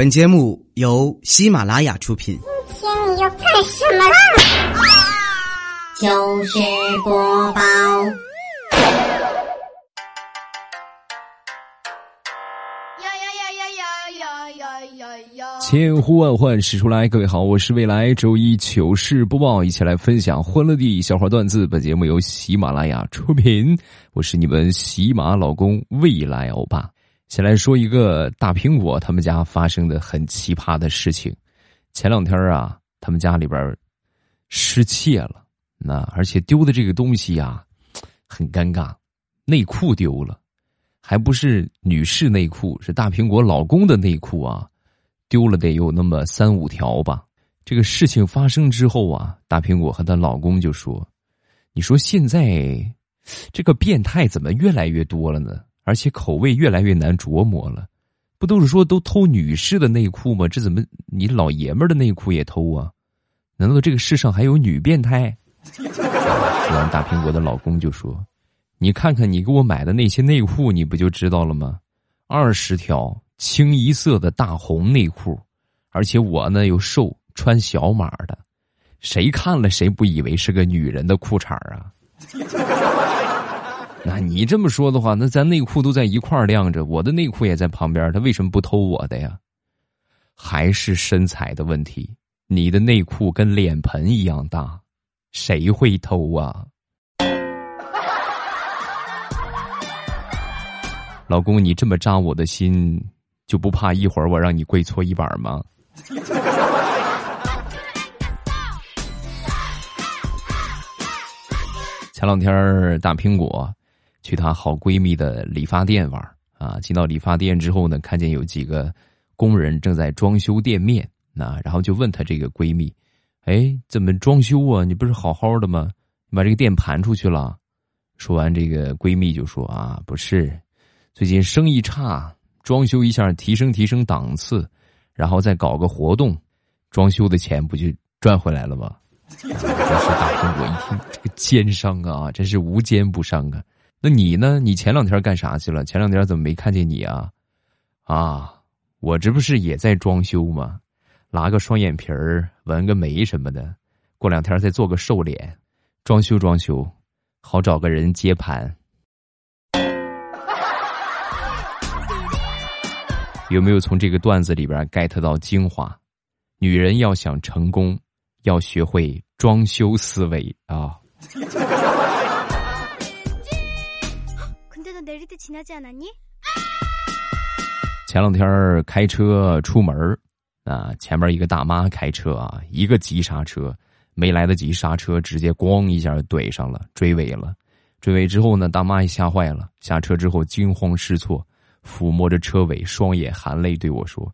本节目由喜马拉雅出品。今天你要干什么啦？糗事播报。千呼万唤始出来，各位好，我是未来周一糗事播报，一起来分享欢乐的笑话段子。本节目由喜马拉雅出品，我是你们喜马老公未来欧巴。先来说一个大苹果他们家发生的很奇葩的事情。前两天啊，他们家里边失窃了，那而且丢的这个东西呀，很尴尬，内裤丢了，还不是女士内裤，是大苹果老公的内裤啊。丢了得有那么三五条吧。这个事情发生之后啊，大苹果和她老公就说：“你说现在这个变态怎么越来越多了呢？而且口味越来越难琢磨了。不都是说都偷女士的内裤吗？这怎么你老爷们的内裤也偷啊？难道这个世上还有女变态？”说完，大苹果的老公就说：“你看看你给我买的那些内裤，你不就知道了吗？二十条。”清一色的大红内裤，而且我呢又瘦，穿小码的，谁看了谁不以为是个女人的裤衩啊？你这么说的话，那咱内裤都在一块儿晾着，我的内裤也在旁边，他为什么不偷我的呀？还是身材的问题？你的内裤跟脸盆一样大，谁会偷啊？老公，你这么扎我的心。就不怕一会儿我让你跪搓衣板吗？前两天大苹果去她好闺蜜的理发店玩啊，进到理发店之后呢，看见有几个工人正在装修店面，那然后就问她这个闺蜜：“哎，怎么装修啊？你不是好好的吗？你把这个店盘出去了？”说完，这个闺蜜就说：“啊，不是，最近生意差。”装修一下，提升提升档次，然后再搞个活动，装修的钱不就赚回来了吗？真是大苹果一听这个奸商啊，真是无奸不商啊！那你呢？你前两天干啥去了？前两天怎么没看见你啊？啊，我这不是也在装修吗？拉个双眼皮儿，纹个眉什么的，过两天再做个瘦脸，装修装修，好找个人接盘。有没有从这个段子里边 get 到精华？女人要想成功，要学会装修思维啊！前两天开车出门啊，前面一个大妈开车啊，一个急刹车，没来得及刹车，直接咣一下怼上了，追尾了。追尾之后呢，大妈也吓坏了，下车之后惊慌失措。抚摸着车尾，双眼含泪对我说：“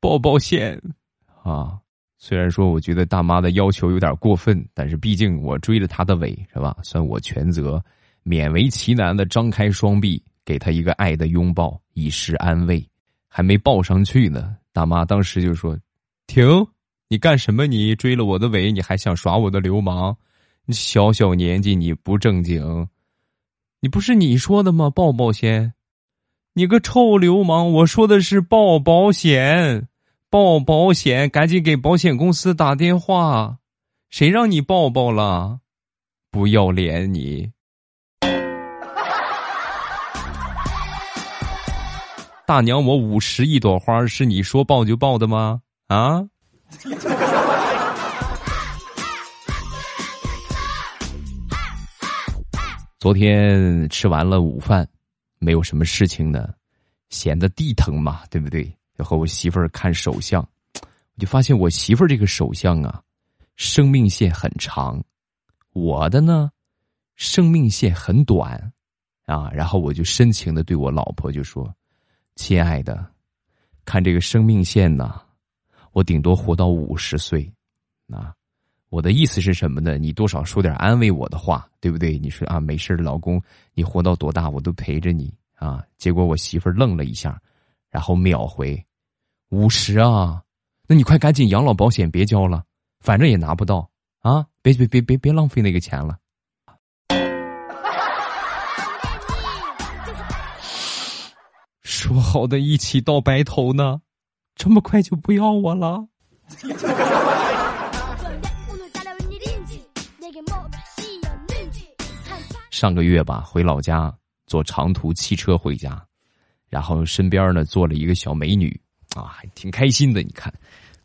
报保险啊！”虽然说我觉得大妈的要求有点过分，但是毕竟我追了她的尾，是吧？算我全责，勉为其难的张开双臂，给她一个爱的拥抱，以示安慰。还没抱上去呢，大妈当时就说：“停！你干什么？你追了我的尾，你还想耍我的流氓？你小小年纪你不正经！你不是你说的吗？报保险！”你个臭流氓！我说的是报保险，报保险，赶紧给保险公司打电话。谁让你抱抱了？不要脸你！大娘，我五十一朵花是你说抱就抱的吗？啊？昨天吃完了午饭。没有什么事情呢，闲得地疼嘛，对不对？就和我媳妇儿看手相，我就发现我媳妇儿这个手相啊，生命线很长，我的呢，生命线很短，啊，然后我就深情的对我老婆就说：“亲爱的，看这个生命线呐，我顶多活到五十岁，啊，我的意思是什么呢？你多少说点安慰我的话，对不对？你说啊，没事老公，你活到多大我都陪着你啊。结果我媳妇愣了一下，然后秒回：五十啊，那你快赶紧养老保险别交了，反正也拿不到啊！别别别别别浪费那个钱了。说好的一起到白头呢？这么快就不要我了？上个月吧，回老家坐长途汽车回家，然后身边呢坐了一个小美女啊，挺开心的。你看，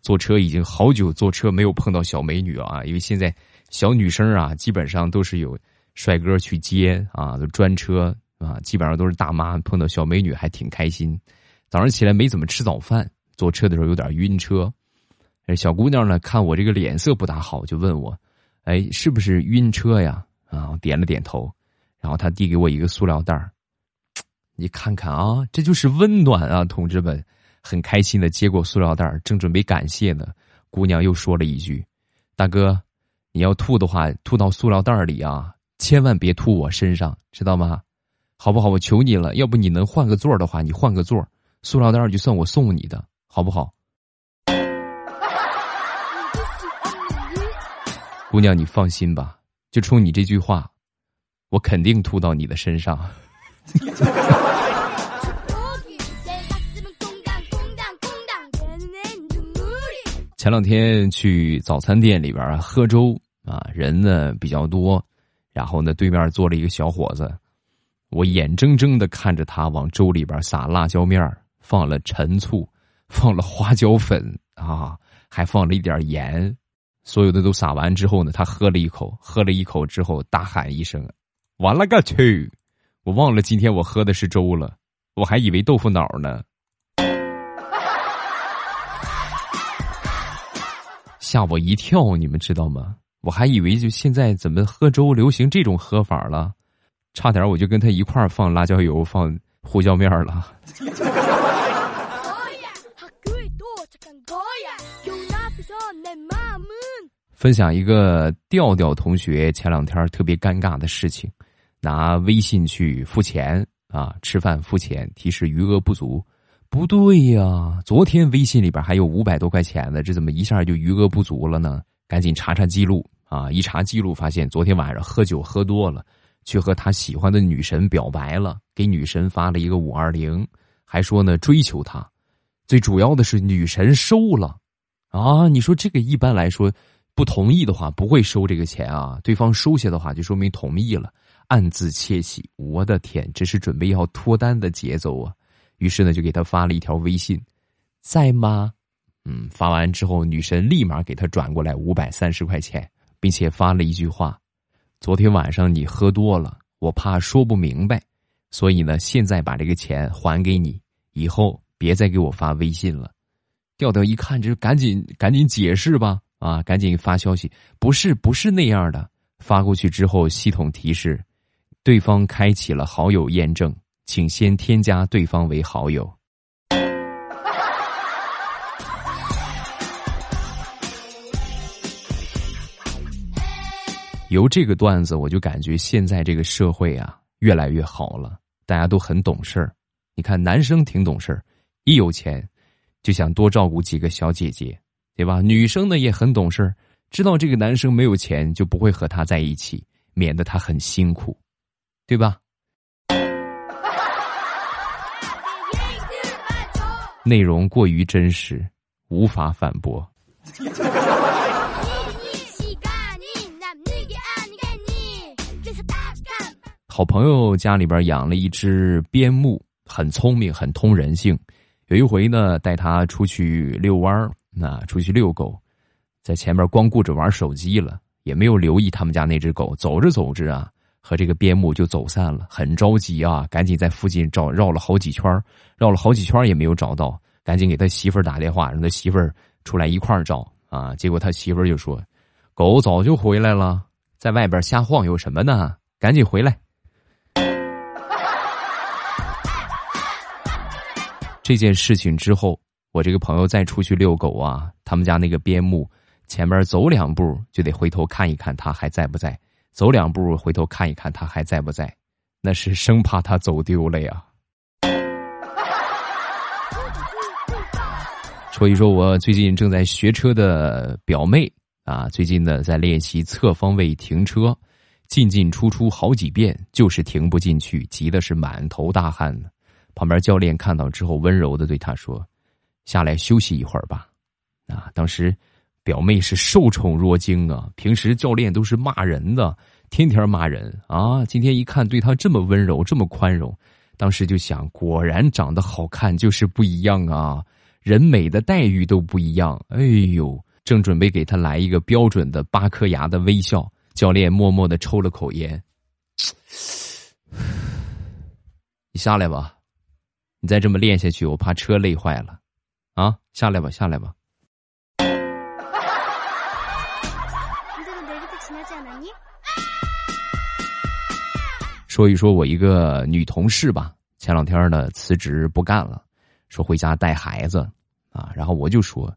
坐车已经好久坐车没有碰到小美女啊，因为现在小女生啊基本上都是有帅哥去接啊，都专车啊，基本上都是大妈碰到小美女还挺开心。早上起来没怎么吃早饭，坐车的时候有点晕车。小姑娘呢看我这个脸色不大好，就问我：“哎，是不是晕车呀？”啊，点了点头。然后他递给我一个塑料袋儿，你看看啊，这就是温暖啊，同志们，很开心的接过塑料袋儿，正准备感谢呢，姑娘又说了一句：“大哥，你要吐的话，吐到塑料袋里啊，千万别吐我身上，知道吗？好不好？我求你了，要不你能换个座的话，你换个座，塑料袋儿就算我送你的，好不好？”姑娘，你放心吧，就冲你这句话。我肯定吐到你的身上。前两天去早餐店里边喝粥啊，人呢比较多，然后呢对面坐了一个小伙子，我眼睁睁的看着他往粥里边撒辣椒面放了陈醋，放了花椒粉啊，还放了一点盐，所有的都撒完之后呢，他喝了一口，喝了一口之后大喊一声。完了个去！我忘了今天我喝的是粥了，我还以为豆腐脑呢，吓我一跳！你们知道吗？我还以为就现在怎么喝粥流行这种喝法了，差点我就跟他一块儿放辣椒油、放胡椒面了。分享一个调调同学前两天特别尴尬的事情。拿微信去付钱啊，吃饭付钱，提示余额不足，不对呀，昨天微信里边还有五百多块钱呢，这怎么一下就余额不足了呢？赶紧查查记录啊！一查记录，发现昨天晚上喝酒喝多了，去和他喜欢的女神表白了，给女神发了一个五二零，还说呢追求她，最主要的是女神收了，啊，你说这个一般来说不同意的话不会收这个钱啊，对方收下的话就说明同意了。暗自窃喜，我的天，这是准备要脱单的节奏啊！于是呢，就给他发了一条微信，在吗？嗯，发完之后，女神立马给他转过来五百三十块钱，并且发了一句话：“昨天晚上你喝多了，我怕说不明白，所以呢，现在把这个钱还给你，以后别再给我发微信了。”调调一看，就赶紧赶紧解释吧，啊，赶紧发消息，不是不是那样的。发过去之后，系统提示。对方开启了好友验证，请先添加对方为好友。由这个段子，我就感觉现在这个社会啊，越来越好了，大家都很懂事儿。你看，男生挺懂事儿，一有钱就想多照顾几个小姐姐，对吧？女生呢也很懂事儿，知道这个男生没有钱，就不会和他在一起，免得他很辛苦。对吧？内容过于真实，无法反驳。好朋友家里边养了一只边牧，很聪明，很通人性。有一回呢，带它出去遛弯儿，那出去遛狗，在前面光顾着玩手机了，也没有留意他们家那只狗。走着走着啊。和这个边牧就走散了，很着急啊！赶紧在附近找，绕了好几圈，绕了好几圈也没有找到，赶紧给他媳妇儿打电话，让他媳妇儿出来一块儿找啊！结果他媳妇儿就说：“狗早就回来了，在外边瞎晃悠什么呢？赶紧回来！”这件事情之后，我这个朋友再出去遛狗啊，他们家那个边牧前面走两步就得回头看一看他还在不在。走两步，回头看一看他还在不在，那是生怕他走丢了呀。说一说我最近正在学车的表妹啊，最近呢在练习侧方位停车，进进出出好几遍，就是停不进去，急的是满头大汗呢。旁边教练看到之后，温柔的对他说：“下来休息一会儿吧。啊，当时表妹是受宠若惊啊，平时教练都是骂人的，天天骂人啊。今天一看对她这么温柔，这么宽容，当时就想，果然长得好看就是不一样啊，人美的待遇都不一样。哎呦，正准备给他来一个标准的八颗牙的微笑，教练默默的抽了口烟。你下来吧，你再这么练下去，我怕车累坏了。啊，下来吧，下来吧。说一说我一个女同事吧，前两天呢辞职不干了，说回家带孩子啊。然后我就说，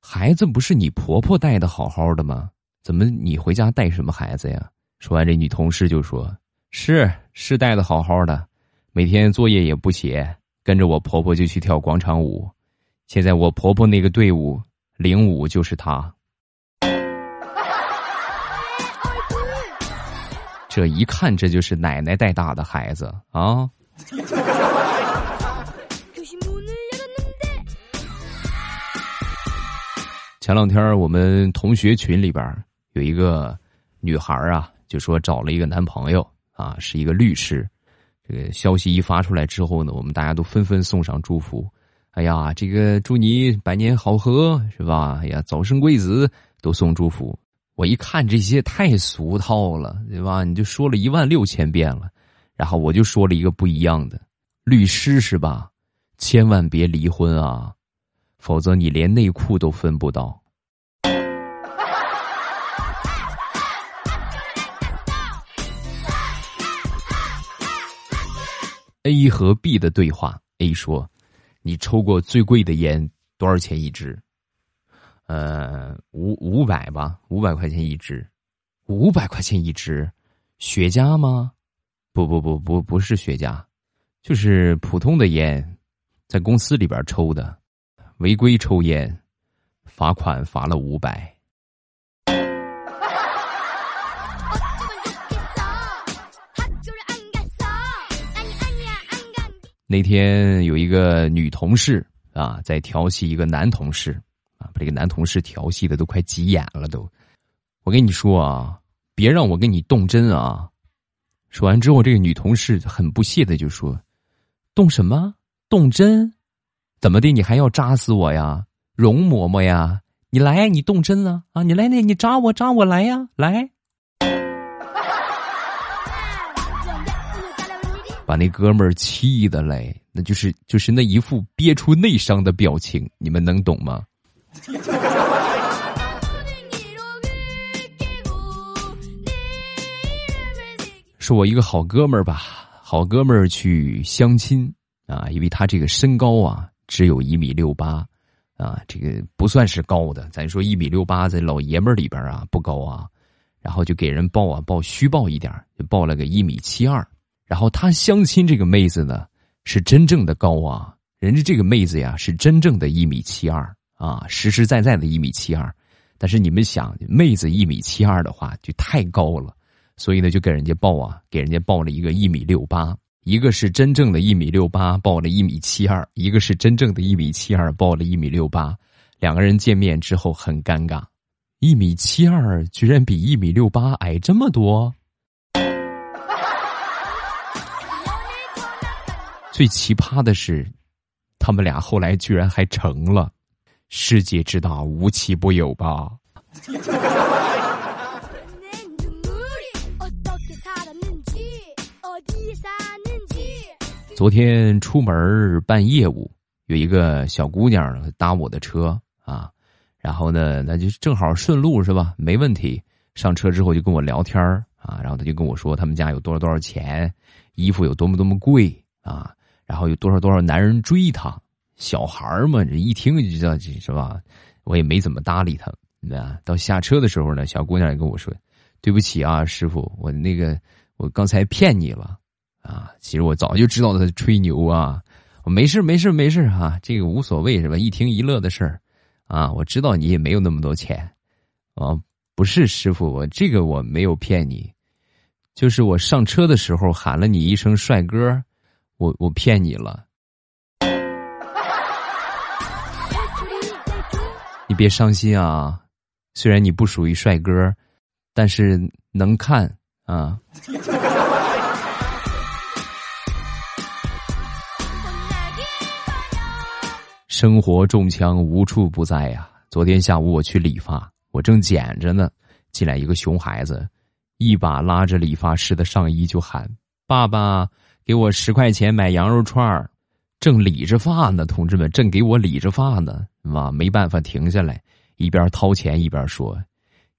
孩子不是你婆婆带的好好的吗？怎么你回家带什么孩子呀？说完，这女同事就说：“是是带的好好的，每天作业也不写，跟着我婆婆就去跳广场舞。现在我婆婆那个队伍领舞就是她。”这一看，这就是奶奶带大的孩子啊！前两天我们同学群里边有一个女孩啊，就说找了一个男朋友啊，是一个律师。这个消息一发出来之后呢，我们大家都纷纷送上祝福。哎呀，这个祝你百年好合，是吧？哎呀，早生贵子，都送祝福。我一看这些太俗套了，对吧？你就说了一万六千遍了，然后我就说了一个不一样的，律师是吧？千万别离婚啊，否则你连内裤都分不到。A 和 B 的对话，A 说：“你抽过最贵的烟多少钱一支？”呃，五五百吧，五百块钱一支，五百块钱一支，雪茄吗？不不不不不是雪茄，就是普通的烟，在公司里边抽的，违规抽烟，罚款罚了五百。那天有一个女同事啊，在调戏一个男同事啊。把这个男同事调戏的都快急眼了，都。我跟你说啊，别让我跟你动针啊！说完之后，这个女同事很不屑的就说：“动什么？动针？怎么的？你还要扎死我呀？容嬷嬷呀？你来，你动针了啊？你来，那你扎我，扎我来呀，来！”把那哥们儿气的嘞，那就是就是那一副憋出内伤的表情，你们能懂吗？说我一个好哥们儿吧，好哥们儿去相亲啊，因为他这个身高啊只有一米六八，啊，这个不算是高的。咱说一米六八在老爷们儿里边啊不高啊，然后就给人报啊报虚报一点，就报了个一米七二。然后他相亲这个妹子呢是真正的高啊，人家这个妹子呀是真正的一米七二。啊，实实在在的一米七二，但是你们想，妹子一米七二的话就太高了，所以呢就给人家报啊，给人家报了一个一米六八，一个是真正的一米六八报了一米七二，一个是真正的一米七二报了一米六八，两个人见面之后很尴尬，一米七二居然比一米六八矮这么多，最奇葩的是，他们俩后来居然还成了。世界之大，无奇不有吧。昨天出门办业务，有一个小姑娘搭我的车啊，然后呢，那就正好顺路是吧？没问题。上车之后就跟我聊天啊，然后他就跟我说他们家有多少多少钱，衣服有多么多么贵啊，然后有多少多少男人追她。小孩嘛，这一听就知道，是吧？我也没怎么搭理他。那到下车的时候呢，小姑娘也跟我说：“对不起啊，师傅，我那个我刚才骗你了啊。其实我早就知道他吹牛啊。我没事没事没事啊，这个无所谓是吧？一听一乐的事儿啊。我知道你也没有那么多钱啊。不是师傅，我这个我没有骗你，就是我上车的时候喊了你一声帅哥，我我骗你了。”你别伤心啊，虽然你不属于帅哥，但是能看啊。生活中枪无处不在呀。昨天下午我去理发，我正剪着呢，进来一个熊孩子，一把拉着理发师的上衣就喊：“爸爸，给我十块钱买羊肉串儿。”正理着发呢，同志们，正给我理着发呢，啊没办法停下来，一边掏钱一边说：“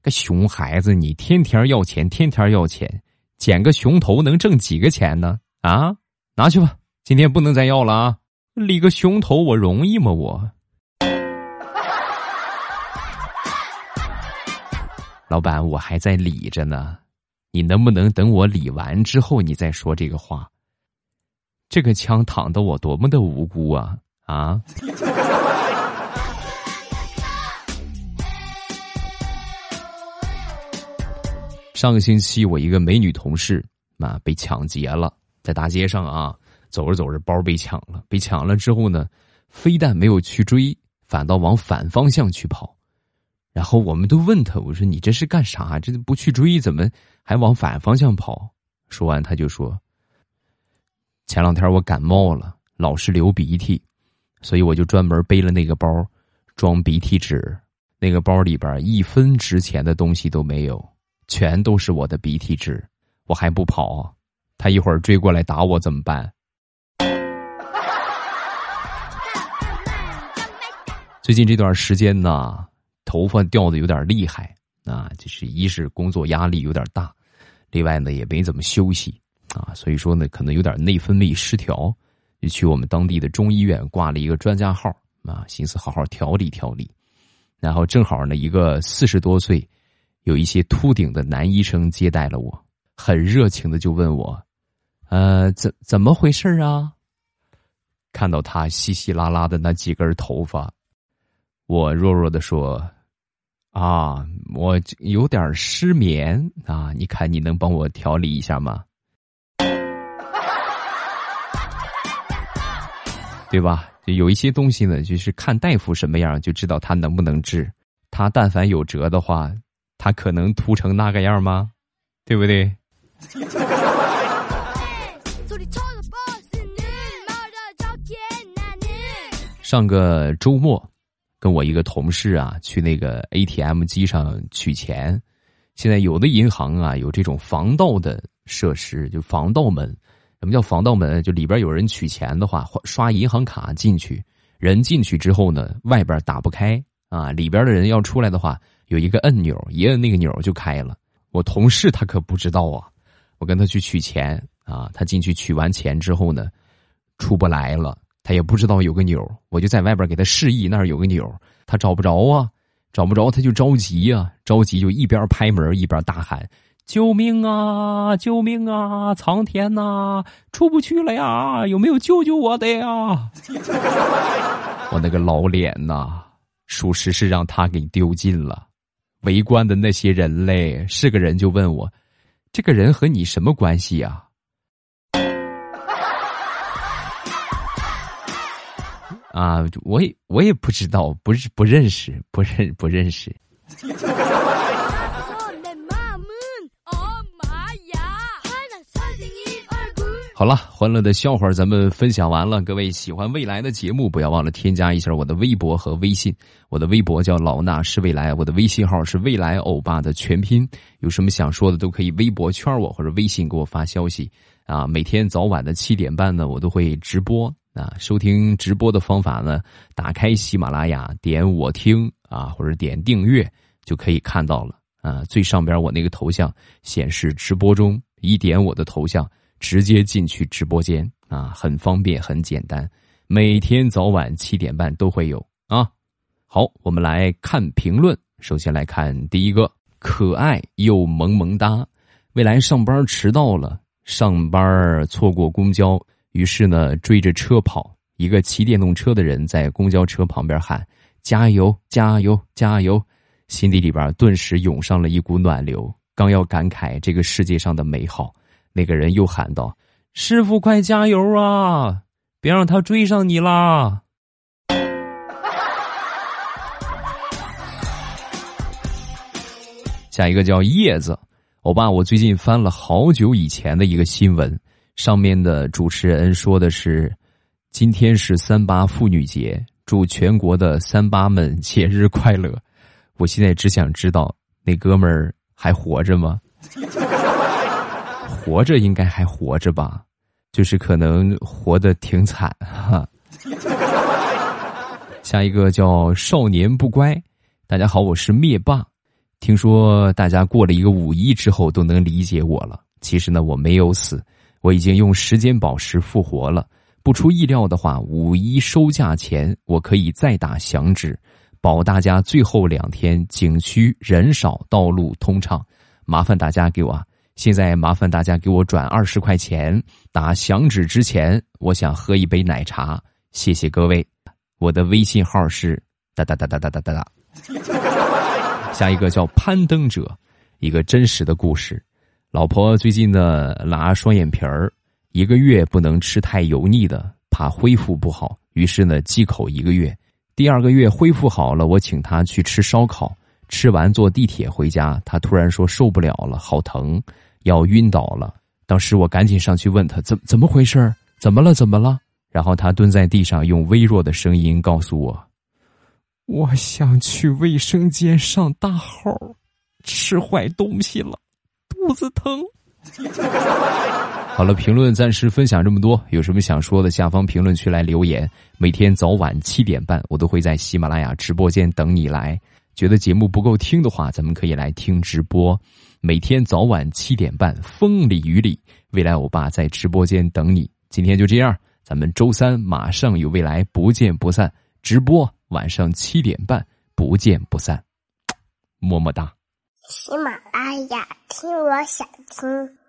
个熊孩子，你天天要钱，天天要钱，剪个熊头能挣几个钱呢？啊，拿去吧，今天不能再要了啊！理个熊头我容易吗？我。”老板，我还在理着呢，你能不能等我理完之后你再说这个话？这个枪躺的我多么的无辜啊啊！上个星期我一个美女同事啊被抢劫了，在大街上啊走着走着包被抢了，被抢了之后呢，非但没有去追，反倒往反方向去跑。然后我们都问他：“我说你这是干啥？这不去追，怎么还往反方向跑？”说完他就说：“前两天我感冒了，老是流鼻涕，所以我就专门背了那个包，装鼻涕纸。那个包里边一分值钱的东西都没有，全都是我的鼻涕纸。我还不跑，他一会儿追过来打我怎么办？”最近这段时间呢。头发掉的有点厉害啊，就是一是工作压力有点大，另外呢也没怎么休息啊，所以说呢可能有点内分泌失调，就去我们当地的中医院挂了一个专家号啊，寻思好好调理调理。然后正好呢一个四十多岁、有一些秃顶的男医生接待了我，很热情的就问我，呃，怎怎么回事啊？看到他稀稀拉拉的那几根头发，我弱弱的说。啊，我有点失眠啊！你看，你能帮我调理一下吗？对吧？就有一些东西呢，就是看大夫什么样，就知道他能不能治。他但凡有辙的话，他可能秃成那个样吗？对不对？上个周末。跟我一个同事啊，去那个 ATM 机上取钱。现在有的银行啊，有这种防盗的设施，就防盗门。什么叫防盗门？就里边有人取钱的话，刷银行卡进去，人进去之后呢，外边打不开啊。里边的人要出来的话，有一个按钮，一摁那个钮就开了。我同事他可不知道啊，我跟他去取钱啊，他进去取完钱之后呢，出不来了。他也不知道有个钮，我就在外边给他示意那儿有个钮，他找不着啊，找不着他就着急呀，着急就一边拍门一边大喊：“救命啊！救命啊！苍天呐，出不去了呀！有没有救救我的呀？” 我那个老脸呐，属实是让他给丢尽了。围观的那些人嘞，是个人就问我：“这个人和你什么关系呀？” 啊，我也我也不知道，不是不认识，不认不认识。好了，欢乐的笑话咱们分享完了。各位喜欢未来的节目，不要忘了添加一下我的微博和微信。我的微博叫老衲是未来，我的微信号是未来欧巴的全拼。有什么想说的，都可以微博圈我或者微信给我发消息。啊，每天早晚的七点半呢，我都会直播。啊，收听直播的方法呢？打开喜马拉雅，点我听啊，或者点订阅就可以看到了啊。最上边我那个头像显示直播中，一点我的头像，直接进去直播间啊，很方便，很简单。每天早晚七点半都会有啊。好，我们来看评论。首先来看第一个，可爱又萌萌哒。未来上班迟到了，上班错过公交。于是呢，追着车跑，一个骑电动车的人在公交车旁边喊：“加油，加油，加油！”心底里边顿时涌上了一股暖流。刚要感慨这个世界上的美好，那个人又喊道：“师傅，快加油啊！别让他追上你啦！” 下一个叫叶子，欧巴，我最近翻了好久以前的一个新闻，上面的主持人说的是，今天是三八妇女节，祝全国的三八们节日快乐。我现在只想知道那哥们儿还活着吗？活着应该还活着吧，就是可能活得挺惨哈。下一个叫少年不乖，大家好，我是灭霸。听说大家过了一个五一之后都能理解我了。其实呢，我没有死，我已经用时间宝石复活了。不出意料的话，五一收假前我可以再打响指，保大家最后两天景区人少，道路通畅。麻烦大家给我，现在麻烦大家给我转二十块钱。打响指之前，我想喝一杯奶茶，谢谢各位。我的微信号是哒哒哒哒哒哒哒哒。下一个叫攀登者，一个真实的故事。老婆最近呢拉双眼皮儿，一个月不能吃太油腻的，怕恢复不好。于是呢忌口一个月，第二个月恢复好了，我请她去吃烧烤。吃完坐地铁回家，她突然说受不了了，好疼，要晕倒了。当时我赶紧上去问他怎怎么回事怎么了？怎么了？然后他蹲在地上，用微弱的声音告诉我。我想去卫生间上大号，吃坏东西了，肚子疼。好了，评论暂时分享这么多，有什么想说的，下方评论区来留言。每天早晚七点半，我都会在喜马拉雅直播间等你来。觉得节目不够听的话，咱们可以来听直播。每天早晚七点半，风里雨里，未来欧巴在直播间等你。今天就这样，咱们周三马上与未来，不见不散。直播。晚上七点半，不见不散，么么哒。喜马拉雅，听我想听。